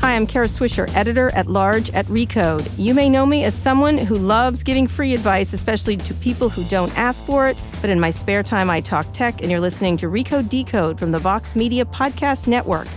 Hi, I'm Kara Swisher, editor at large at Recode. You may know me as someone who loves giving free advice, especially to people who don't ask for it. But in my spare time, I talk tech, and you're listening to Recode Decode from the Vox Media Podcast Network.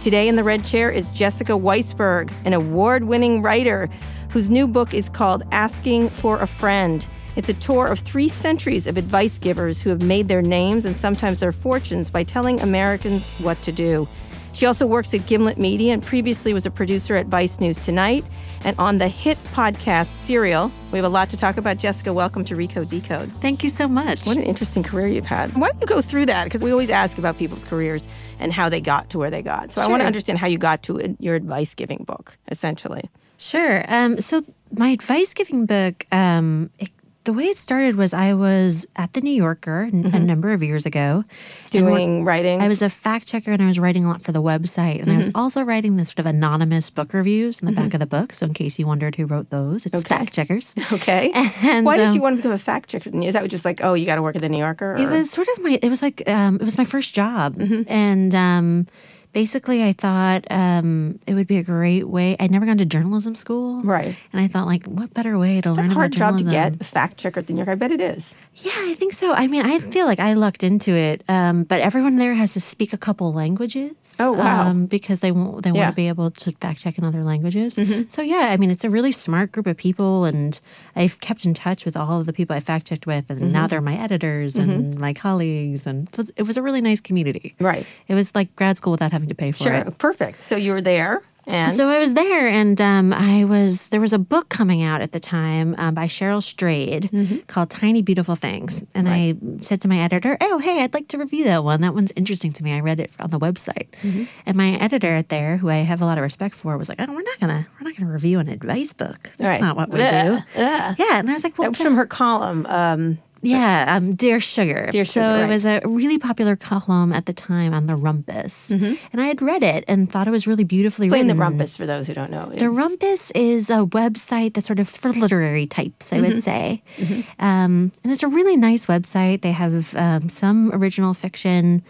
Today in the red chair is Jessica Weisberg, an award winning writer whose new book is called Asking for a Friend. It's a tour of three centuries of advice givers who have made their names and sometimes their fortunes by telling Americans what to do. She also works at Gimlet Media and previously was a producer at Vice News Tonight and on the hit podcast Serial. We have a lot to talk about. Jessica, welcome to Recode Decode. Thank you so much. What an interesting career you've had. Why don't you go through that? Because we always ask about people's careers and how they got to where they got. So sure. I want to understand how you got to your advice giving book, essentially. Sure. Um, so my advice giving book, um, it the way it started was I was at the New Yorker mm-hmm. a number of years ago. Doing writing? I was a fact checker and I was writing a lot for the website. And mm-hmm. I was mm-hmm. also writing this sort of anonymous book reviews in the mm-hmm. back of the book. So, in case you wondered who wrote those, it's okay. fact checkers. Okay. And, Why did um, you want to become a fact checker? Is that just like, oh, you got to work at the New Yorker? Or? It was sort of my, it was like, um, it was my first job. Mm-hmm. And, um, basically I thought um, it would be a great way. I'd never gone to journalism school, right? And I thought, like, what better way to it's learn a hard about journalism? job to get a fact checker at the New York. I bet it is. Yeah, I think so. I mean, I feel like I lucked into it, um, but everyone there has to speak a couple languages. Oh wow! Um, because they want they yeah. want to be able to fact check in other languages. Mm-hmm. So yeah, I mean, it's a really smart group of people, and I've kept in touch with all of the people I fact checked with, and mm-hmm. now they're my editors and mm-hmm. my colleagues, and so it was a really nice community. Right. It was like grad school without having to pay for sure. it. Perfect. So you were there. And? So I was there, and um, I was there was a book coming out at the time um, by Cheryl Strayed mm-hmm. called "Tiny Beautiful Things," and right. I said to my editor, "Oh, hey, I'd like to review that one. That one's interesting to me. I read it on the website." Mm-hmm. And my editor there, who I have a lot of respect for, was like, "Oh, we're not gonna we're not gonna review an advice book. That's right. not what we do." Yeah, yeah, and I was like, "Well, from her column." Um, yeah, um, Dear Sugar. Dear Sugar. So right. it was a really popular column at the time on the Rumpus, mm-hmm. and I had read it and thought it was really beautifully Explain written. the Rumpus for those who don't know. The Rumpus is a website that's sort of for literary types, I mm-hmm. would say, mm-hmm. um, and it's a really nice website. They have um, some original fiction.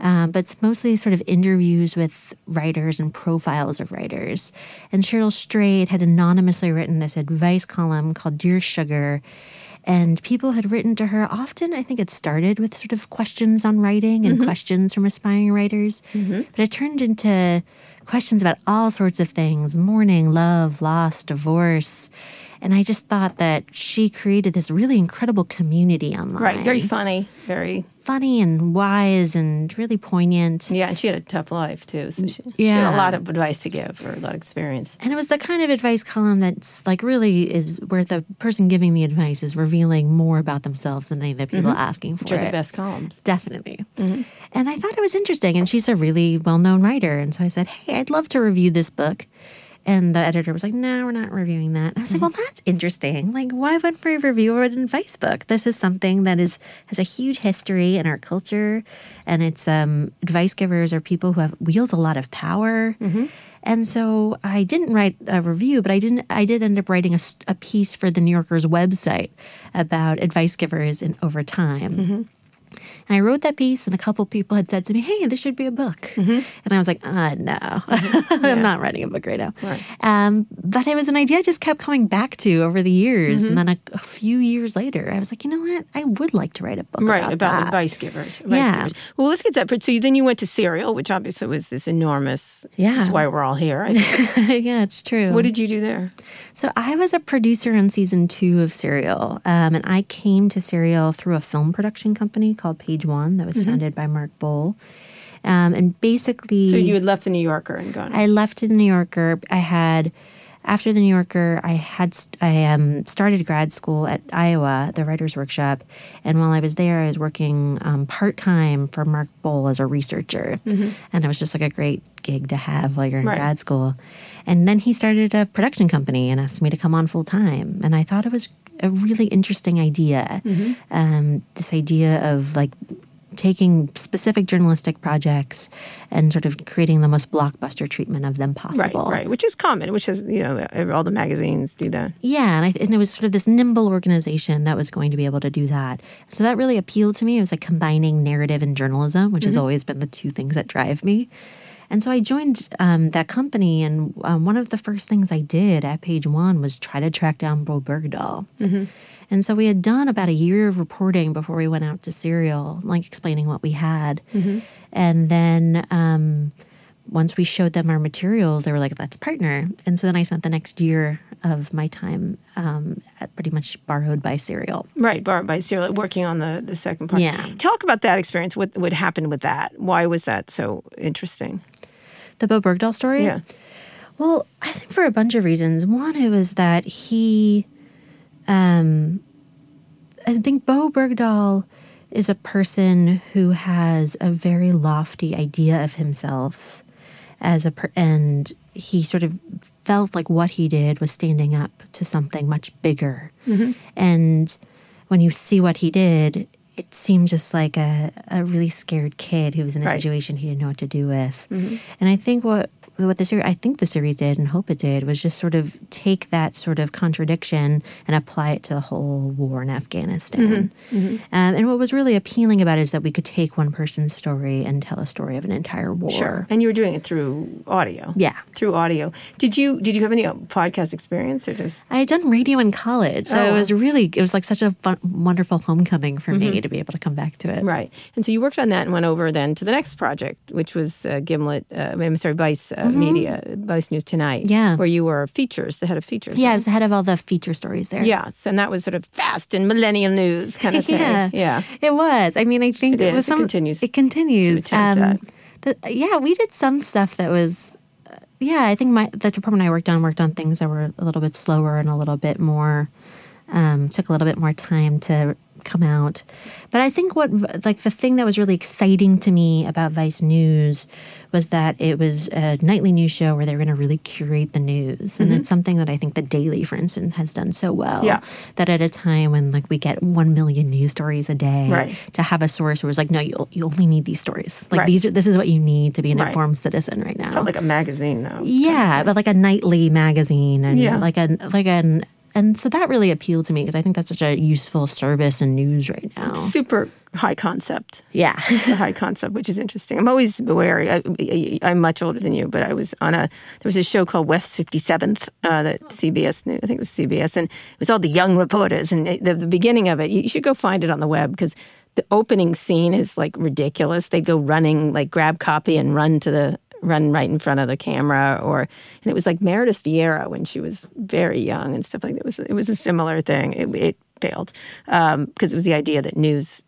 Um, but it's mostly sort of interviews with writers and profiles of writers. And Cheryl Strayed had anonymously written this advice column called Dear Sugar. And people had written to her often. I think it started with sort of questions on writing and mm-hmm. questions from aspiring writers, mm-hmm. but it turned into questions about all sorts of things mourning, love, loss, divorce. And I just thought that she created this really incredible community online. Right, very funny, very funny and wise and really poignant. Yeah, and she had a tough life too. So she, yeah. she had a lot of advice to give or a lot of experience. And it was the kind of advice column that's like really is where the person giving the advice is revealing more about themselves than any of the people mm-hmm. asking for Which are the best columns. Definitely. Mm-hmm. And I thought it was interesting. And she's a really well known writer. And so I said, hey, I'd love to review this book. And the editor was like, no, we're not reviewing that. And I was like, well, that's interesting. Like, why wouldn't we review an advice book? This is something that is has a huge history in our culture. And it's um, advice givers are people who have wields a lot of power. Mm-hmm. And so I didn't write a review, but I didn't. I did end up writing a, a piece for the New Yorker's website about advice givers in over time. Mm-hmm. And I wrote that piece, and a couple people had said to me, "Hey, this should be a book." Mm-hmm. And I was like, uh, "No, mm-hmm. I'm not writing a book right now." Right. Um, but it was an idea I just kept coming back to over the years, mm-hmm. and then a, a, few years later, I was like, "You know what? I would like to write a book right about, about advice givers." Advice yeah. Givers. Well, let's get that. So then you went to Serial, which obviously was this enormous. Yeah. That's why we're all here. yeah, it's true. What did you do there? So I was a producer on season two of Serial, um, and I came to Serial through a film production company called Page One that was mm-hmm. founded by Mark Boal. Um, and basically, so you had left the New Yorker and gone. I left the New Yorker. I had after the New Yorker, I had I um, started grad school at Iowa, the Writers Workshop, and while I was there, I was working um, part time for Mark Boal as a researcher, mm-hmm. and it was just like a great gig to have while you're in right. grad school. And then he started a production company and asked me to come on full time, and I thought it was a really interesting idea. Mm-hmm. Um, this idea of like taking specific journalistic projects and sort of creating the most blockbuster treatment of them possible. Right, right, which is common, which is, you know, all the magazines do that. Yeah, and, I, and it was sort of this nimble organization that was going to be able to do that. So that really appealed to me. It was like combining narrative and journalism, which mm-hmm. has always been the two things that drive me. And so I joined um, that company, and um, one of the first things I did at Page One was try to track down Bo Bergdahl. And so we had done about a year of reporting before we went out to Serial, like explaining what we had. And then um, once we showed them our materials, they were like, let's partner. And so then I spent the next year of my time um, at pretty much borrowed by Serial. Right, borrowed by Serial, working on the, the second part. Yeah. Talk about that experience. What what happened with that? Why was that so interesting? The Bo Bergdahl story? Yeah. Well, I think for a bunch of reasons. One, it was that he, um, I think Bo Bergdahl is a person who has a very lofty idea of himself as a per- and he sort of felt like what he did was standing up to something much bigger. And when you see what he did, it seemed just like a, a really scared kid who was in a Right. situation he didn't know what to do with. Mm-hmm. And I think what what the series I think the series did and hope it did was just sort of take that sort of contradiction and apply it to the whole war in Afghanistan. Um, and what was really appealing about it is that we could take one person's story and tell a story of an entire war. Sure. And you were doing it through audio. Yeah. Through audio. Did you did you have any uh, podcast experience or just I had done radio in college, so Oh, it was really it was like such a fun, wonderful homecoming for me to be able to come back to it. Right. And so you worked on that and went over then to the next project, which was uh, Gimlet, uh, I'm sorry, Vice uh, Media, Vice News Tonight. Mm-hmm. Yeah. Where you were features, the head of features. Yeah, I was the head of all the feature stories there. Yes. And that was sort of fast and millennial news kind of thing. yeah, Yeah. It was. I mean, I think It was It continues It continues. to attempt the, yeah, we did some stuff that was. uh, yeah, I think my the department I worked on worked on things that were a little bit slower and a little bit more. Um, took a little bit more time to come out, but I think what like the thing that was really exciting to me about Vice News was that it was a nightly news show where they were going to really curate the news, and it's something that I think the Daily, for instance, has done so well Mm-hmm. Yeah. that at a time when like we get one million news stories a day, Right. to have a source where it's like, no, you you only need these stories. Like Right. these are this is what you need to be an Right. informed citizen right now. Felt like a magazine though. yeah, but like a nightly magazine and Yeah. like a like an and so that really appealed to me because I think that's such a useful service in news right now. Super high concept. Yeah. It's a high concept, which is interesting. I'm always wary. I, I'm much older than you, but I was on a there was a show called West 57th uh, that CBS knew. I think it was CBS, and it was all the young reporters. And the, the beginning of it, you should go find it on the web because the opening scene is like ridiculous. They go running, like grab copy and run to the run right in front of the camera or and it was like Meredith Vieira when she was very young and stuff like that. It was it was a similar thing. It, it failed um, because it was the idea that news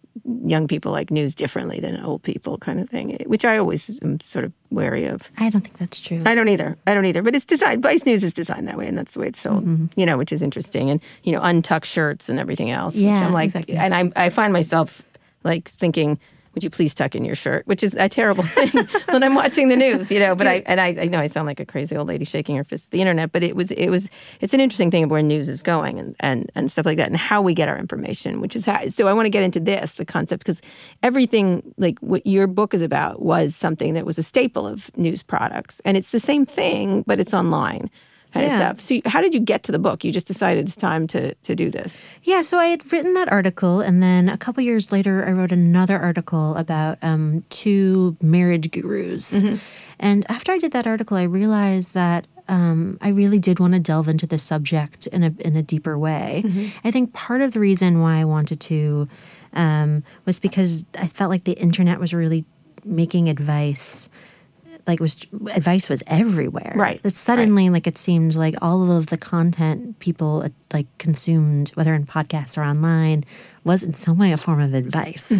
young people like news differently than old people kind of thing, which I always am sort of wary of. I don't think that's true. I don't either. I don't either. But it's designed. Vice News is designed that way, and that's the way it's sold. Mm-hmm. You know, which is interesting, and you know, untucked shirts and everything else. which Yeah, I'm like, exactly. and I I find myself like thinking. Would you please tuck in your shirt? Which is a terrible thing when I'm watching the news, you know. But I and I, I know I sound like a crazy old lady shaking her fist at the internet. But it was it was it's an interesting thing of where news is going and and and stuff like that, and how we get our information. Which is how. So I want to get into this the concept because everything like what your book is about was something that was a staple of news products, and it's the same thing, but it's online kind of Yeah. stuff. So how did you get to the book? You just decided it's time to to do this. Yeah, so I had written that article, and then a couple years later, I wrote another article about um, two marriage gurus. And after I did that article, I realized that um, I really did want to delve into the subject in a in a deeper way. I think part of the reason why I wanted to um, was because I felt like the internet was really making advice like was advice was everywhere. Right, that suddenly like it seemed like all of the content people like consumed whether in podcasts or online was in some way a form of advice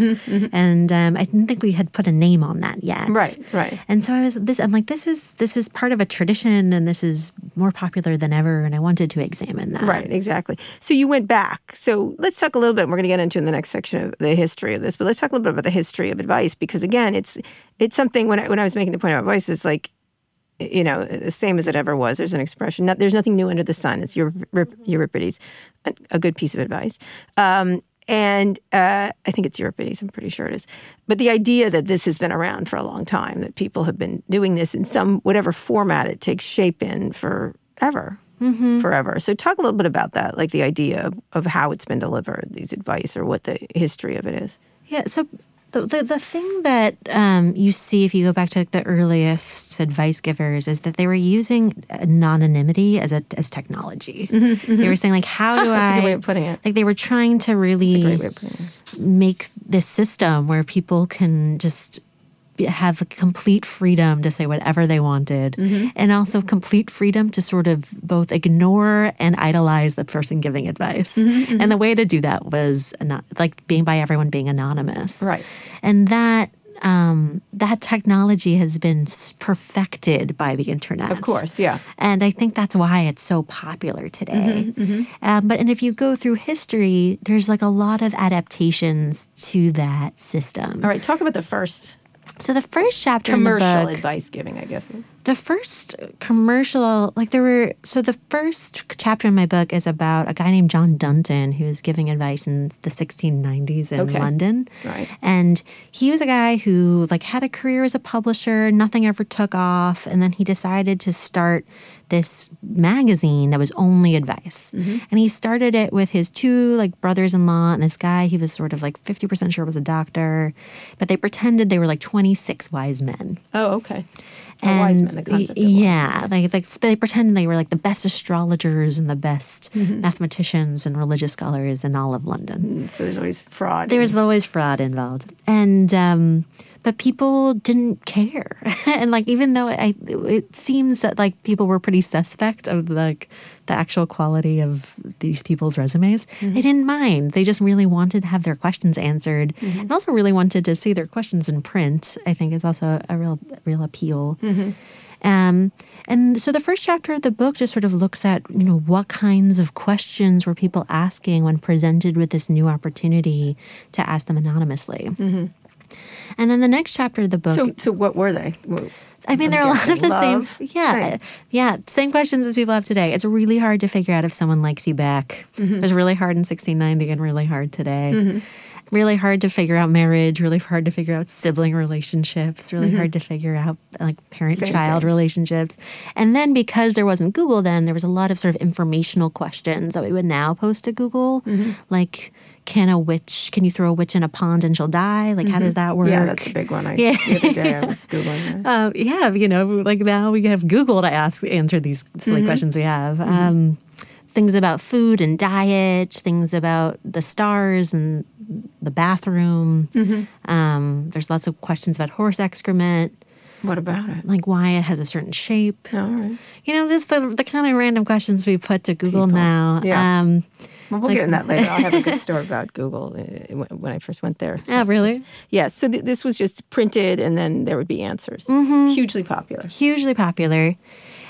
and um, i didn't think we had put a name on that yet Mm-hmm, Right, right. and so i was this i'm like this is this is part of a tradition and this is more popular than ever and i wanted to examine that Right, exactly. So you went back. So let's talk a little bit. We're going to get into in the next section of the history of this, but let's talk a little bit about the history of advice because again, it's it's something when I, when I was making the point about advice, it's like you know the same as it ever was. There's an expression. Not, there's nothing new under the sun. It's Eurip- Euripides, a, a good piece of advice. Um, and uh, I think it's Euripides. I'm pretty sure it is. But the idea that this has been around for a long time, that people have been doing this in some whatever format it takes shape in forever, forever. So talk a little bit about that, like the idea of, of how it's been delivered, these advice, or what the history of it is. Yeah. So The, the, the thing that um, you see if you go back to like, the earliest advice givers is that they were using anonymity as a as technology. They were saying like, how do Mm-hmm, That's a I? good way of putting it. Like they were trying to really Great way of putting it. make this system where people can just have complete freedom to say whatever they wanted Mm-hmm. and also complete freedom to sort of both ignore and idolize the person giving advice Mm-hmm, and the way to do that was not like being by everyone being anonymous Right. and that um, that technology has been perfected by the internet. Of course, yeah. And I think that's why it's so popular today. Mm-hmm, Um, but and if you go through history, there's like a lot of adaptations to that system. All right, talk about the first So the first chapter in the commercial book, advice giving, I guess. The first commercial, like there were, so the first chapter in my book is about a guy named John Dunton who was giving advice in the 1690s in Okay. London. Right. And he was a guy who like had a career as a publisher, nothing ever took off, and then he decided to start this magazine that was only advice. Mm-hmm. And he started it with his two like brothers-in-law and this guy he was sort of like 50% sure was a doctor, but they pretended they were like 26 wise men. Oh, okay. A wise man, the concept of wise yeah, like like they pretended they were like the best astrologers and the best Mm-hmm. mathematicians and religious scholars in all of London. men. So there's always fraud. There was always fraud involved, and um, but people didn't care, and like even though I, it seems that like people were pretty suspect of like the actual quality of these people's resumes, mm-hmm. they didn't mind. They just really wanted to have their questions answered, mm-hmm. and also really wanted to see their questions in print. I think is also a real real appeal. Mm-hmm. Um, and so the first chapter of the book just sort of looks at, you know, what kinds of questions were people asking when presented with this new opportunity to ask them anonymously. And then the next chapter of the book, so, so what were they? Well, I mean, there are a lot of the Love. same, yeah, Right. yeah, same questions as people have today. It's really hard to figure out if someone likes you back. Mm-hmm. It was really hard in 1690 and really hard today. Mm-hmm. Really hard to figure out marriage. Really hard to figure out sibling relationships. Really mm-hmm. hard to figure out like parent-child relationships. And then because there wasn't Google, then there was a lot of sort of informational questions that we would now post to Google, like. Can a witch? Can you throw a witch in a pond and she'll die? Like, how does that work? Yeah, that's a big one. I, Yeah. The other day I was Googling that. Um, yeah, you know, like now we have Google to ask answer these silly questions we have. Um, things about food and diet, things about the stars and the bathroom. Um, there's lots of questions about horse excrement, What about it? like why it has a certain shape. All right. You know, just the the kind of random questions we put to Google People. now. Yeah. Um, Well, we'll get in that later. I'll have a good story about Google uh, when- I first went there. oh, really? Yes. So th- this was just printed, and then there would be answers. Mm-hmm. Hugely popular. hugely popular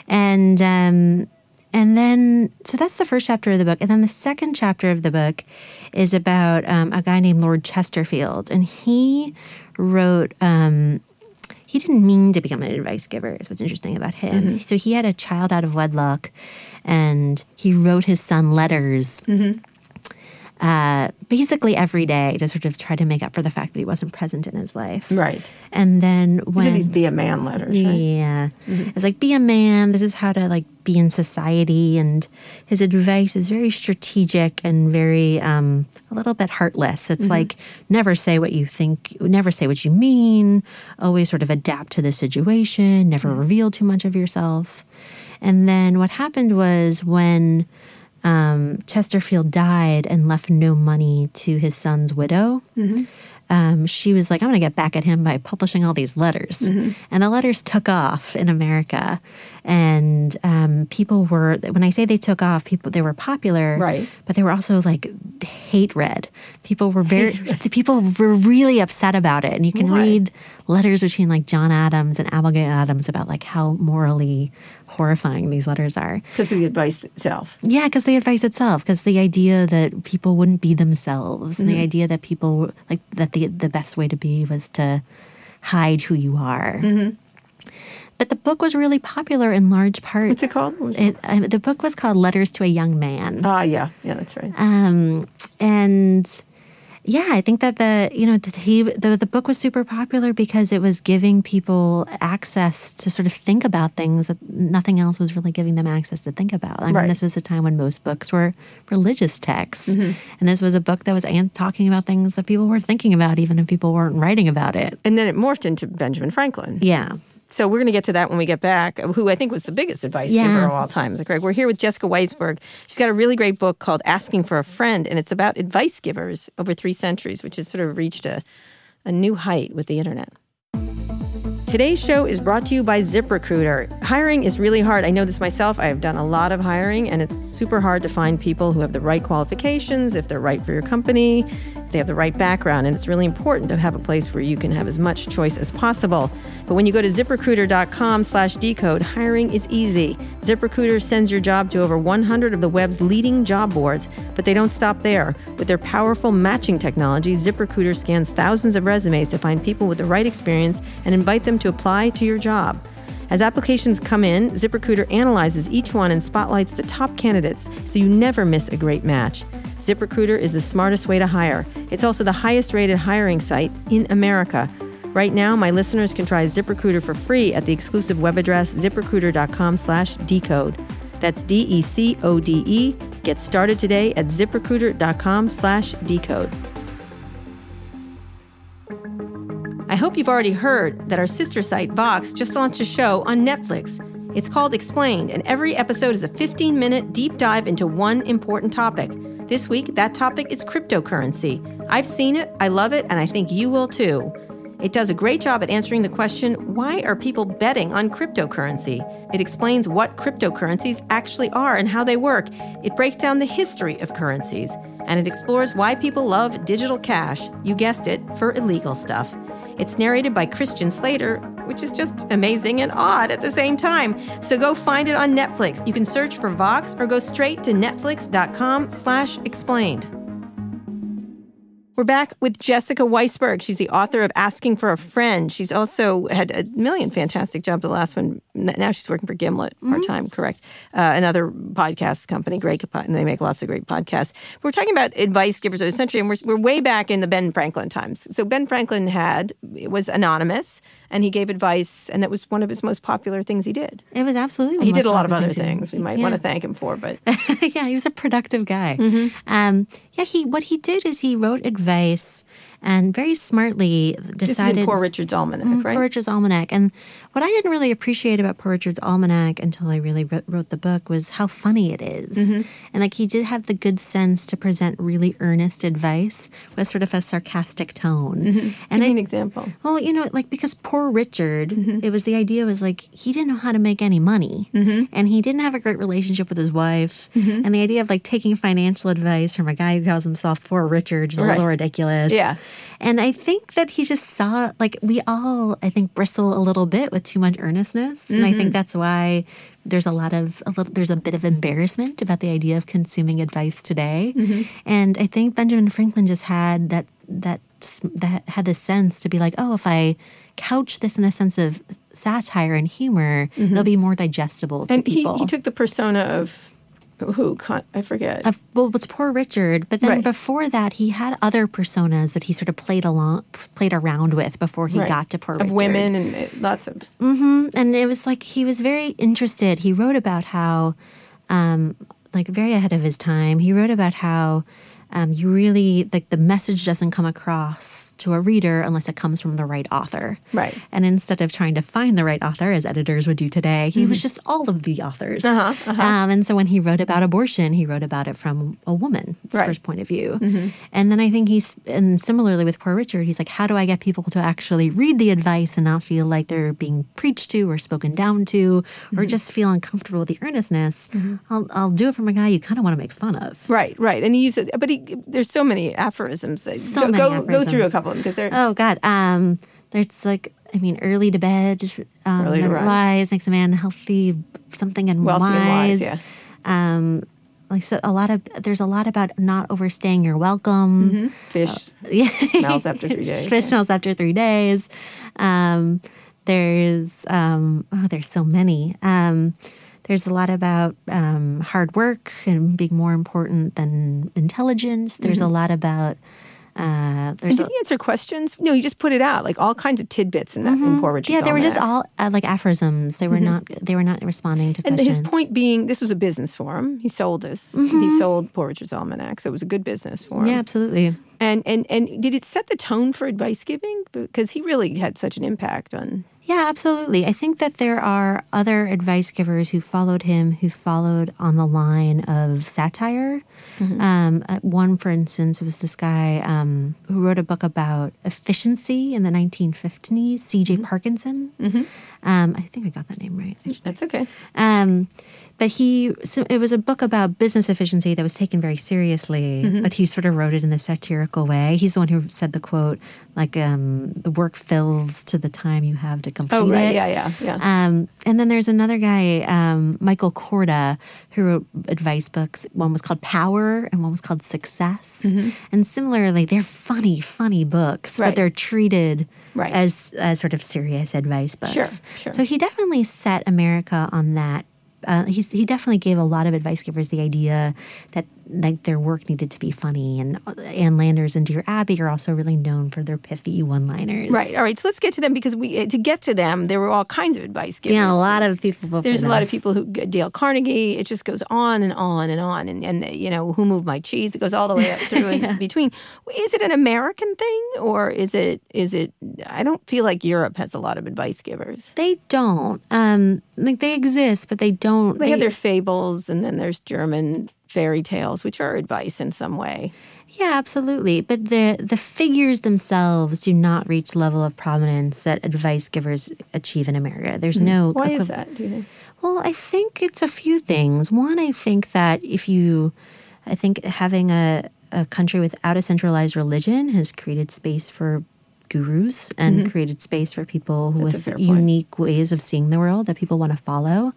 and um and then so that's the first chapter of the book and then the second chapter of the book is about um, a guy named lord chesterfield and he wrote um he didn't mean to become an advice giver is what's interesting about him. Mm-hmm. So he had a child out of wedlock and he wrote his son letters mm-hmm. Uh, basically every day to sort of try to make up for the fact that he wasn't present in his life Right. and then when These these be a man letters, right? yeah. It's like be a man. This is how to like be in society and his advice is very strategic and very um a little bit heartless. It's like never say what you think, never say what you mean, always sort of adapt to the situation, never reveal too much of yourself. And then what happened was when um, Chesterfield died and left no money to his son's widow. Um, she was like, I'm going to get back at him by publishing all these letters. And the letters took off in America. And um, people were, when I say they took off, people, they were popular. Right. But they were also like hate read. People were very, people were really upset about it. And you can read letters between like John Adams and Abigail Adams about like how morally horrifying these letters are. Because of the advice itself. Yeah, because the advice itself, because the idea that people wouldn't be themselves, and Mm-hmm. the idea that people like that the the best way to be was to hide who you are. Mm-hmm. But the book was really popular in large part. What's it called? It, uh, the book was called "Letters to a Young Man," Ah, yeah. Yeah, that's right. um, and yeah, I think that the you know the, he the the book was super popular because it was giving people access to sort of think about things that nothing else was really giving them access to think about. I mean, Right. this was a time when most books were religious texts, Mm-hmm. and this was a book that was talking about things that people were thinking about, even if people weren't writing about it. And then it morphed into Benjamin Franklin. Yeah. So we're going to get to that when we get back, uh, who I think was the biggest advice Yeah. giver of all time. Is Greg. We're here with Jessica Weisberg. She's got a really great book called Asking for a Friend, and it's about advice givers over three centuries, which has sort of reached a, a new height with the internet. Today's show is brought to you by ZipRecruiter. Hiring is really hard. I know this myself. I have done a lot of hiring, and it's super hard to find people who have the right qualifications, if they're right for your company, they have the right background. And it's really important to have a place where you can have as much choice as possible. But when you go to ziprecruiter.com slash decode, hiring is easy. ZipRecruiter sends your job to over 100 of the web's leading job boards, but they don't stop there. With their powerful matching technology, ZipRecruiter scans thousands of resumes to find people with the right experience and invite them to apply to your job. As applications come in, ZipRecruiter analyzes each one and spotlights the top candidates so you never miss a great match. ZipRecruiter is the smartest way to hire. It's also the highest rated hiring site in America. Right now, my listeners can try ZipRecruiter for free at the exclusive web address ziprecruiter.com slash decode. That's D-E-C-O-D-E. Get started today at ziprecruiter.com slash decode. I hope you've already heard that our sister site, Vox, just launched a show on Netflix. It's called Explained, and every episode is a 15 minute deep dive into one important topic. This week, that topic is cryptocurrency. I've seen it, I love it, and I think you will too. It does a great job at answering the question why are people betting on cryptocurrency? It explains what cryptocurrencies actually are and how they work. It breaks down the history of currencies. And it explores why people love digital cash, you guessed it, for illegal stuff. It's narrated by Christian Slater, which is just amazing and odd at the same time. So go find it on Netflix. You can search for Vox or go straight to netflix.com slash explained. We're back with Jessica Weisberg. She's the author of Asking for a Friend. She's also had a million fantastic jobs. The last one, now she's working for Gimlet part time, correct? Uh, another podcast company, Great, and they make lots of great podcasts. We're talking about advice givers of the century, and we're, we're way back in the Ben Franklin times. So Ben Franklin had it was anonymous, and he gave advice, and that was one of his most popular things he did. It was absolutely. one He did a lot of other things. We might Yeah. want to thank him for, but yeah, he was a productive guy. Mm-hmm. Um, yeah, he what he did is he wrote advice and very smartly this is decided Poor Richard's Almanack, Mm, right? Poor Richard's Almanack. And what I didn't really appreciate about Poor Richard's Almanack until I really wrote, wrote the book was how funny it is. Mm-hmm. And like he did have the good sense to present really earnest advice with sort of a sarcastic tone. And Mm-hmm. Give me I an example. well, you know, like because poor Richard, Mm-hmm. it was the idea was like he didn't know how to make any money, Mm-hmm. and he didn't have a great relationship with his wife, and the idea of like taking financial advice from a guy who calls himself poor Richard is a Right. little ridiculous. Yeah. And I think that he just saw like we all, I think, bristle a little bit with too much earnestness, and I Mm-hmm. think that's why there's a lot of a little, there's a bit of embarrassment about the idea of consuming advice today, Mm-hmm. and I think Benjamin Franklin just had that that that had this sense to be like, oh, if I couch this in a sense of satire and humor, it'll be more digestible to Mm-hmm. And he, he took the persona of who? Con- I forget. of, well, was poor Richard, but then Right. before that, he had other personas that he sort of played along, played around with before he Right. got to poor of Richard. women and uh, lots of Mm-hmm. and it was like he was very interested. He wrote about how, um, like very ahead of his time, he wrote about how um, you really like the message doesn't come across to a reader unless it comes from the right author. Right. And instead of trying to find the right author, as editors would do today, he was just all of the authors. Mm-hmm. Uh-huh, Um, and so when he wrote about abortion, he wrote about it from a woman's Right. first point of view. And then I think he's, and similarly with Poor Richard, he's like, how do I get people to actually read the advice and not feel like they're being preached to or spoken down to or just feel uncomfortable with the earnestness? I'll, I'll do it from a guy you kind of want to make fun of. right, right. And he used it, but he there's so many aphorisms. that- So go, many go, go through a couple because they're Oh God. Um, there's like I mean, early to bed, um, Early to rise. rise makes a man healthy, something and Wealthy wise. and wise, yeah. Um, like so, a lot of there's a lot about not overstaying your welcome. fish Yeah, smells after three days. Fish smells after three days. Um, there's um, oh, there's so many. Um, there's a lot about um, hard work and being more important than intelligence. There's Mm-hmm. a lot about Uh, did he answer questions? No, he just put it out, like all kinds of tidbits in that in Poor Richard's Mm-hmm. yeah, they were just all uh, like aphorisms. They were not. They were not responding to And questions. his point being, this was a business for him. He sold this. He sold Poor Richard's Almanack, so it was a good business for him. Yeah, absolutely. And and and did it set the tone for advice giving? Because he really had such an impact on. Yeah, absolutely. I think that there are other advice givers who followed him who followed on the line of satire. Um, uh, one, for instance, was this guy um, who wrote a book about efficiency in the 1950s, C.J. Parkinson. Um, I think I got that name right. actually. That's okay. But he, so it was a book about business efficiency that was taken very seriously, Mm-hmm. but he sort of wrote it in a satirical way. He's the one who said the quote, like, um, the work fills to the time you have to complete it. Oh right, it. yeah, yeah, yeah. Um, and then there's another guy, um, Michael Korda, who wrote advice books. One was called Power and one was called Success. And similarly, they're funny, funny books, Mm-hmm. Right. but they're treated Right. as, as sort of serious advice books. Sure, sure. So he definitely set America on that. Uh, he definitely gave a lot of advice givers the idea that like their work needed to be funny, and uh, Ann Landers and Dear Abby are also really known for their pithy one-liners. Right. All right. So let's get to them because we uh, to get to them there were all kinds of advice givers. Yeah, a lot of people. before There's a lot of people who Dale Carnegie. It just goes on and on and on, and and you know who moved my cheese. It goes all the way up through in between. Is it an American thing or is it is it? I don't feel like Europe has a lot of advice givers. They don't. Um, like they exist, but they don't. They have their fables, and then there's German fairy tales, which are advice in some way. yeah, absolutely. But the the figures themselves do not reach level of prominence that advice givers achieve in America. There's no. Mm-hmm. Why is that? Do you think? Well, I think it's a few things. One, I think that if you, I think having a, a country without a centralized religion has created space for gurus and created space for people Mm-hmm. That's with unique ways of seeing the world that people want to follow.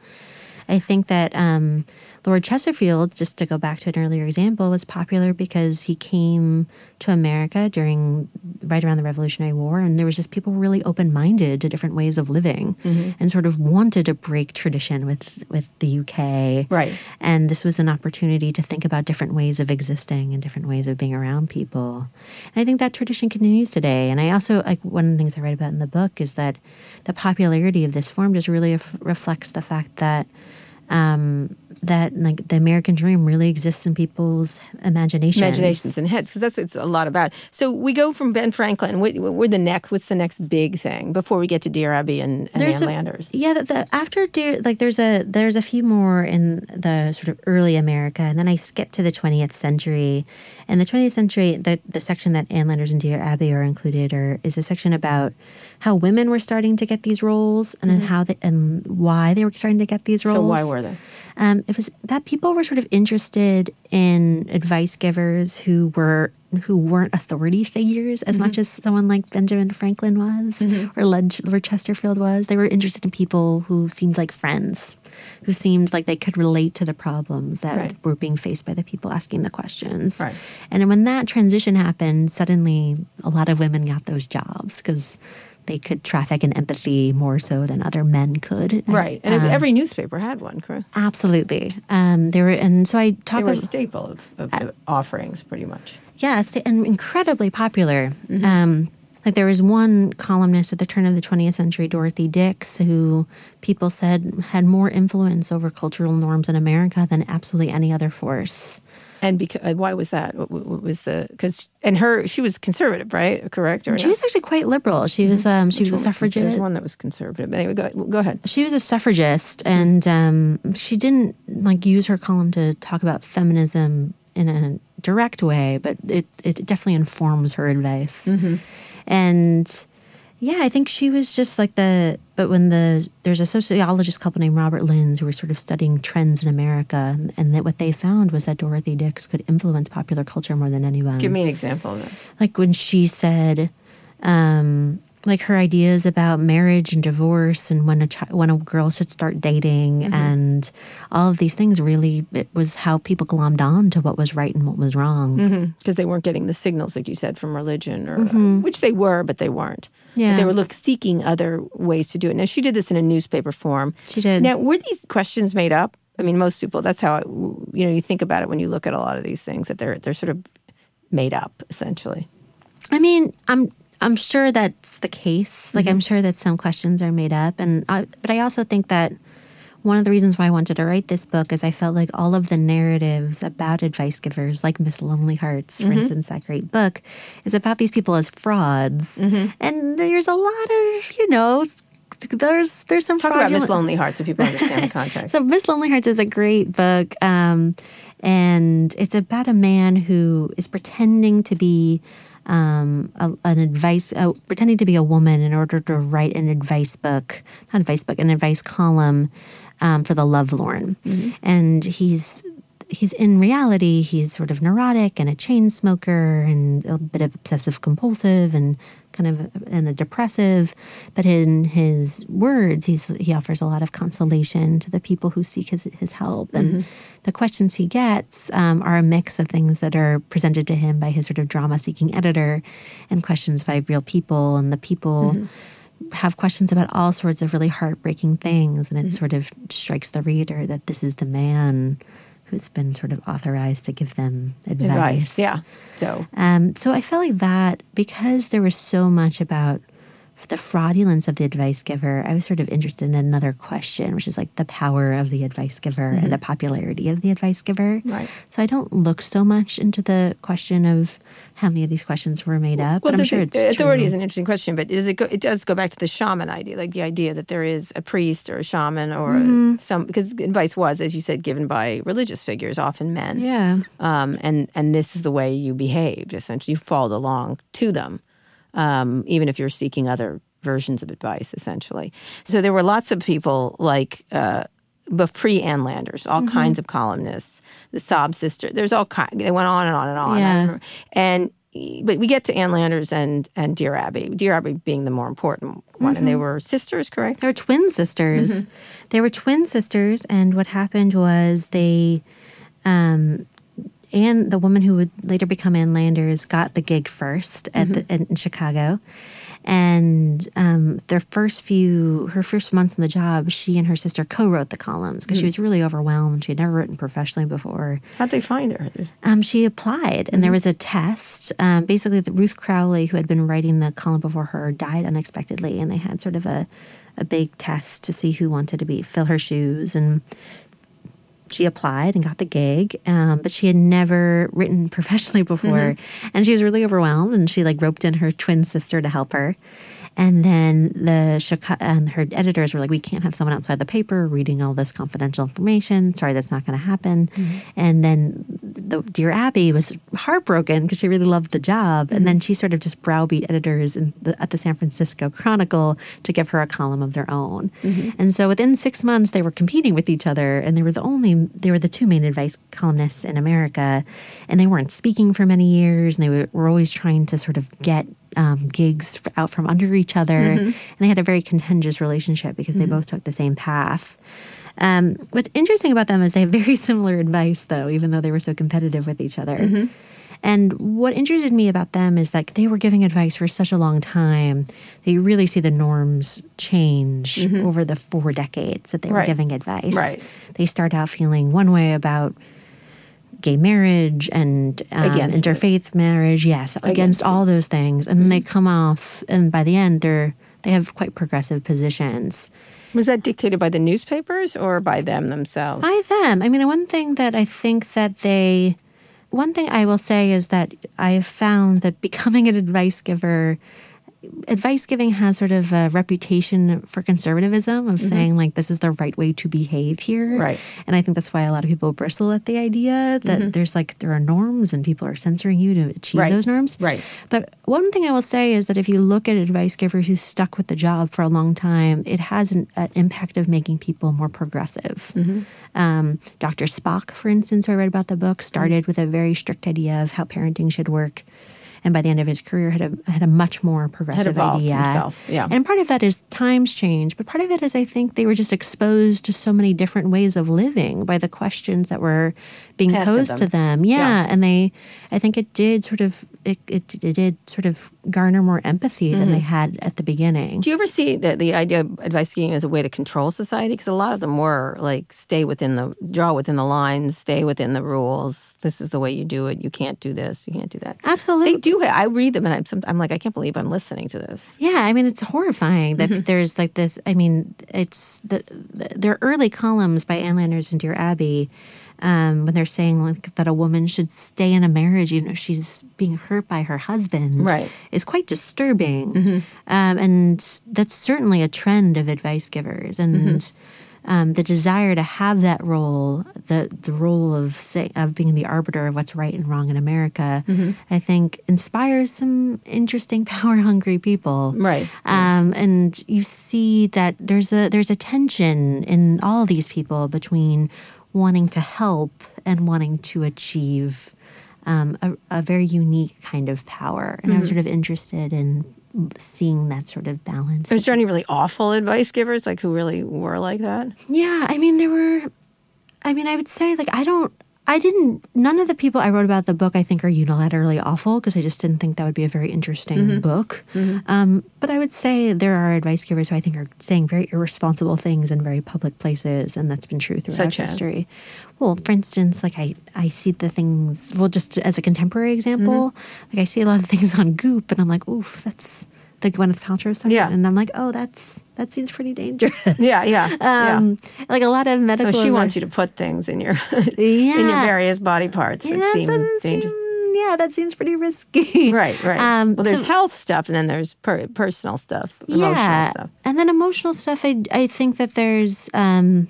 I think that um, Lord Chesterfield, just to go back to an earlier example, was popular because he came to America during right around the Revolutionary War, and there was just people really open minded to different ways of living, Mm-hmm. and sort of wanted to break tradition with with the UK. Right. And this was an opportunity to think about different ways of existing and different ways of being around people. And I think that tradition continues today. And I also like one of the things I write about in the book is that the popularity of this form just really ref- reflects the fact that um, that like the American dream really exists in people's imaginations. imaginations and heads because that's what it's a lot about. So we go from Ben Franklin. What, we're the next. What's the next big thing before we get to Dear Abby and, and There's Ann a- Landers? Yeah, the, the after dear like there's a there's a few more in the sort of early America, and then I skip to the 20th century. And the 20th century, the the section that Ann Landers and Dear Abby are included, or is a section about how women were starting to get these roles and then how they, and why they were starting to get these roles. Mm-hmm. So why were they? Um, it was that people were sort of interested in advice givers who were who weren't authority figures as Mm-hmm. much as someone like Benjamin Franklin was or Led, Lord Chesterfield was. They were interested in people who seemed like friends, who seemed like they could relate to the problems that Right. were being faced by the people asking the questions. Right. And when that transition happened, suddenly a lot of women got those jobs because they could traffic in empathy more so than other men could. Right, and Um, every newspaper had one. Correct. Absolutely. Um, there were, and so I They talk were a staple of, of the offerings, pretty much. yes, and incredibly popular. Um, like there was one columnist at the turn of the 20th century, Dorothy Dix, who people said had more influence over cultural norms in America than absolutely any other force. And because why was that? What, what was the because and her she was conservative, right? Correct or She not? was actually quite liberal. She was um, she Which was a suffragist. There's one that was conservative. But anyway, go, go ahead. she was a suffragist and um, she didn't like use her column to talk about feminism in a direct way but it, it definitely informs her advice and yeah i think she was just like the but when the there's a sociologist couple named Robert Lynds who were sort of studying trends in america and that what they found was that dorothy dix could influence popular culture more than anyone Give me an example of that. like when she said um like her ideas about marriage and divorce and when a chi- when a girl should start dating Mm-hmm. and all of these things really it was how people glommed on to what was right and what was wrong mm-hmm. because they weren't getting the signals, like you said, from religion, or uh, mm-hmm. which they were, but they weren't. But Yeah. they were look seeking other ways to do it. Now she did this in a newspaper form. She did. Now were these questions made up? I mean, most people. That's how I, you know you think about it when you look at a lot of these things that they're they're sort of made up essentially. I mean, I'm I'm sure that's the case. Like, I'm mm-hmm. sure that some questions are made up, and I, but I also think that one of the reasons why I wanted to write this book is I felt like all of the narratives about advice givers, like Miss Lonelyhearts, for mm-hmm. instance, that great book, is about these people as frauds, mm-hmm. and there's a lot of you know. There's there's some Talk about Miss Lonely Hearts so people understand the context. so Miss Lonelyhearts is a great book, um, and it's about a man who is pretending to be um, a, an advice, uh, pretending to be a woman in order to write an advice book, not advice book, an advice column um, for the Lovelorn, and he's. He's in reality, he's sort of neurotic and a chain smoker and a bit of obsessive compulsive and kind of and a depressive. But in his words, he's he offers a lot of consolation to the people who seek his his help. And mm-hmm. the questions he gets um, are a mix of things that are presented to him by his sort of drama seeking editor, and questions by real people. And the people mm-hmm. have questions about all sorts of really heartbreaking things, and it mm-hmm. sort of strikes the reader that this is the man who's been sort of authorized to give them advice. Advice. Yeah. So Um, so I felt like that because there was so much about the fraudulence of the advice giver, I was sort of interested in another question, which is like the power of the advice giver and the popularity of the advice giver. Mm-hmm. Right. So I don't look so much into the question of how many of these questions were made up, but I'm sure it's authority true. is an interesting question, but does it go, it does go back to the shaman idea, like the idea that there is a priest or a shaman or Mm-hmm. some because advice was, as you said, given by religious figures, often men. Yeah. Um, and and this is the way you behaved. Essentially, you followed along to them, um, even if you're seeking other versions of advice. Essentially, so there were lots of people like. Uh, but pre Ann Landers, all Mm-hmm. kinds of columnists, the Sob sister. There's all kind. They went on and on and on. Yeah. And but we get to Ann Landers and and Dear Abby. Dear Abby being the more important one, Mm-hmm. and they were sisters, correct? They were twin sisters. Mm-hmm. They were twin sisters, and what happened was they, um, and the woman who would later become Ann Landers got the gig first at Mm-hmm. in Chicago, and um, their first few, her first months on the job, she and her sister co-wrote the columns because she was really overwhelmed. She had never written professionally before. How'd they find her? Um, she applied, and there was a test. Um, basically, the, Ruth Crowley, who had been writing the column before her, died unexpectedly, and they had sort of a a big test to see who wanted to be fill her shoes. And she applied and got the gig, um, but she had never written professionally before, and she was really overwhelmed. And she like roped in her twin sister to help her. And then the Chicago, and her editors were like, "We can't have someone outside the paper reading all this confidential information. Sorry, that's not going to happen." Mm-hmm. And then the dear Abby was heartbroken because she really loved the job, and then mm-hmm. she sort of just browbeat editors in the, at the San Francisco Chronicle to give her a column of their own. Mm-hmm. And so within six months, they were competing with each other, and they were the only they were the two main advice columnists in America, and they weren't speaking for many years, and they were, were always trying to sort of get um, gigs out from under each other, and they had a very contentious relationship because they both took the same path. Um, what's interesting about them is they have very similar advice, though, even though they were so competitive with each other. And what interested me about them is like they were giving advice for such a long time that you really see the norms change over the four decades that they were giving advice. Right. They start out feeling one way about gay marriage and um, Against it. interfaith marriage. Yes, against, it. all those things, and then they come off, and by the end, they're they have quite progressive positions. Was that dictated by the newspapers or by them themselves? by them. I mean, one thing that I think that they, one thing I will say is that I have found that becoming an advice giver, advice giving has sort of a reputation for conservatism of saying like this is the right way to behave here. Mm-hmm. Right. And I think that's why a lot of people bristle at the idea that there's like there are norms and people are censoring you to achieve Mm-hmm. Right. those norms. Right. But one thing I will say is that if you look at advice givers who stuck with the job for a long time, it has an, an impact of making people more progressive. Um, Dr. Spock, for instance, who I read about the book, started with a very strict idea of how parenting should work. And by the end of his career, had a had a much more progressive idea. himself, yeah. And part of that is times change, but part of it is I think they were just exposed to so many different ways of living by the questions that were being of posed them. to them. Yeah, Yeah. and they, I think it did sort of it, it, it did sort of garner more empathy than they mm-hmm. had at the beginning. Do you ever see the, the idea of advice giving as a way to control society? Because a lot of them were like, stay within the, draw within the lines, stay within the rules. This is the way you do it. You can't do this. You can't do that. Absolutely. They do do. I read them, and I'm, some, I'm like, I can't believe I'm listening to this. Yeah, I mean, it's horrifying that Mm-hmm. there's like this. I mean, it's the, the their early columns by Ann Landers and Dear Abby um, when they're saying like that a woman should stay in a marriage, even if she's being hurt by her husband, Right. is quite disturbing. Um, and that's certainly a trend of advice givers and. Um, the desire to have that role, the the role of say, of being the arbiter of what's right and wrong in America, I think inspires some interesting power hungry people. Right. Um, and you see that there's a there's a tension in all these people between wanting to help and wanting to achieve um, a, a very unique kind of power. And I was sort of interested in seeing that sort of balance. Is there any really awful advice givers, like who really were like that? Yeah, I mean, there were. I mean, I would say like I don't. I didn't. None of the people I wrote about the book I think are unilaterally awful because I just didn't think that would be a very interesting mm-hmm. book. Mm-hmm. Um, but I would say there are advice givers who I think are saying very irresponsible things in very public places, and that's been true throughout history. Well, for instance, like I, I see the things. Well, just as a contemporary example, mm-hmm. like I see a lot of things on Goop, and I'm like, oof, that's the Gwyneth Paltrow site, Yeah. and I'm like, oh, that's that seems pretty dangerous. Yeah, yeah, yeah. Um, like a lot of medical. So she wants you to put things in your in your various body parts Yeah, that that seem dangerous. yeah, that seems pretty risky. Right, right. Um, well, there's so- health stuff, and then there's per- personal stuff, emotional yeah, stuff. and then emotional stuff. I I think that there's. Um,